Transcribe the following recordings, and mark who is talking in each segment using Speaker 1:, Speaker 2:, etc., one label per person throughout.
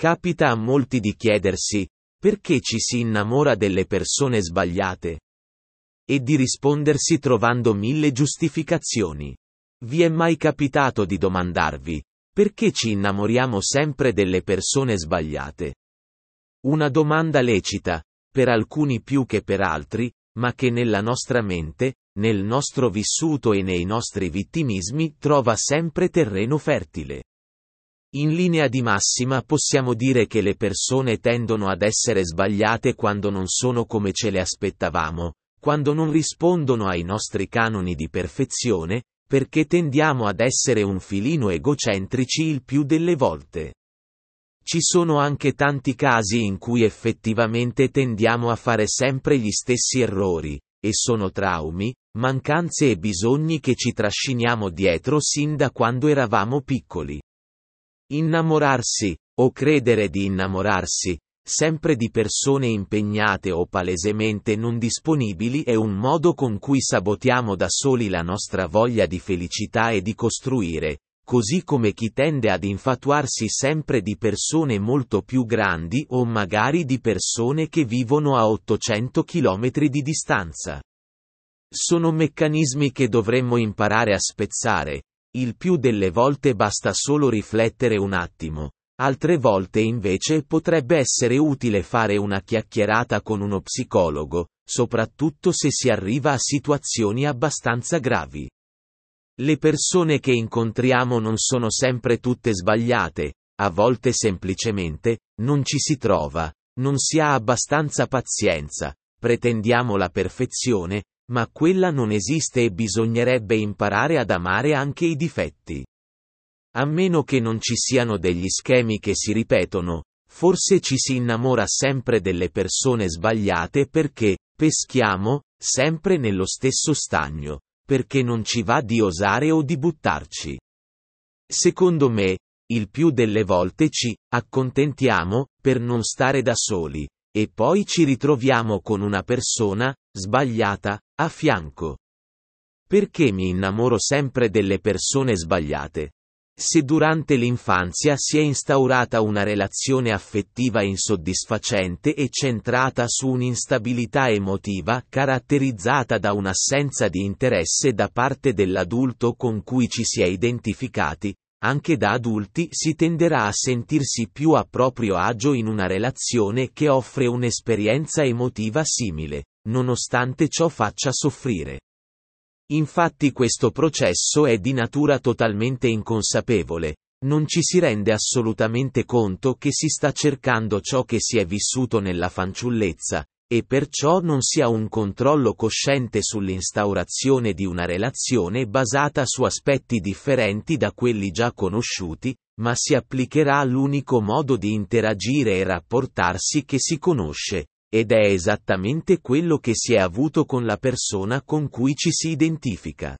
Speaker 1: Capita a molti di chiedersi, perché ci si innamora delle persone sbagliate? E di rispondersi trovando mille giustificazioni. Vi è mai capitato di domandarvi, perché ci innamoriamo sempre delle persone sbagliate? Una domanda lecita, per alcuni più che per altri, ma che nella nostra mente, nel nostro vissuto e nei nostri vittimismi trova sempre terreno fertile. In linea di massima possiamo dire che le persone tendono ad essere sbagliate quando non sono come ce le aspettavamo, quando non rispondono ai nostri canoni di perfezione, perché tendiamo ad essere un filino egocentrici il più delle volte. Ci sono anche tanti casi in cui effettivamente tendiamo a fare sempre gli stessi errori, e sono traumi, mancanze e bisogni che ci trasciniamo dietro sin da quando eravamo piccoli. Innamorarsi, o credere di innamorarsi, sempre di persone impegnate o palesemente non disponibili è un modo con cui sabotiamo da soli la nostra voglia di felicità e di costruire, così come chi tende ad infatuarsi sempre di persone molto più grandi o magari di persone che vivono a 800 km di distanza. Sono meccanismi che dovremmo imparare a spezzare, il più delle volte basta solo riflettere un attimo, altre volte invece potrebbe essere utile fare una chiacchierata con uno psicologo, soprattutto se si arriva a situazioni abbastanza gravi. Le persone che incontriamo non sono sempre tutte sbagliate, a volte semplicemente, non ci si trova, non si ha abbastanza pazienza, pretendiamo la perfezione, ma quella non esiste e bisognerebbe imparare ad amare anche i difetti. A meno che non ci siano degli schemi che si ripetono, forse ci si innamora sempre delle persone sbagliate perché, peschiamo, sempre nello stesso stagno, perché non ci va di osare o di buttarci. Secondo me, il più delle volte ci accontentiamo per non stare da soli, e poi ci ritroviamo con una persona, sbagliata, a fianco. Perché mi innamoro sempre delle persone sbagliate? Se durante l'infanzia si è instaurata una relazione affettiva insoddisfacente e centrata su un'instabilità emotiva caratterizzata da un'assenza di interesse da parte dell'adulto con cui ci si è identificati, anche da adulti si tenderà a sentirsi più a proprio agio in una relazione che offre un'esperienza emotiva simile, nonostante ciò faccia soffrire. Infatti questo processo è di natura totalmente inconsapevole, non ci si rende assolutamente conto che si sta cercando ciò che si è vissuto nella fanciullezza, e perciò non si ha un controllo cosciente sull'instaurazione di una relazione basata su aspetti differenti da quelli già conosciuti, ma si applicherà all'unico modo di interagire e rapportarsi che si conosce, ed è esattamente quello che si è avuto con la persona con cui ci si identifica.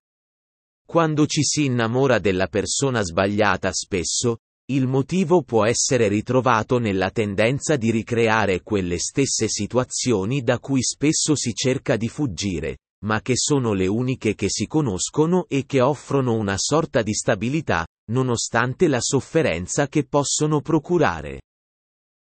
Speaker 1: Quando ci si innamora della persona sbagliata spesso, il motivo può essere ritrovato nella tendenza di ricreare quelle stesse situazioni da cui spesso si cerca di fuggire, ma che sono le uniche che si conoscono e che offrono una sorta di stabilità, nonostante la sofferenza che possono procurare.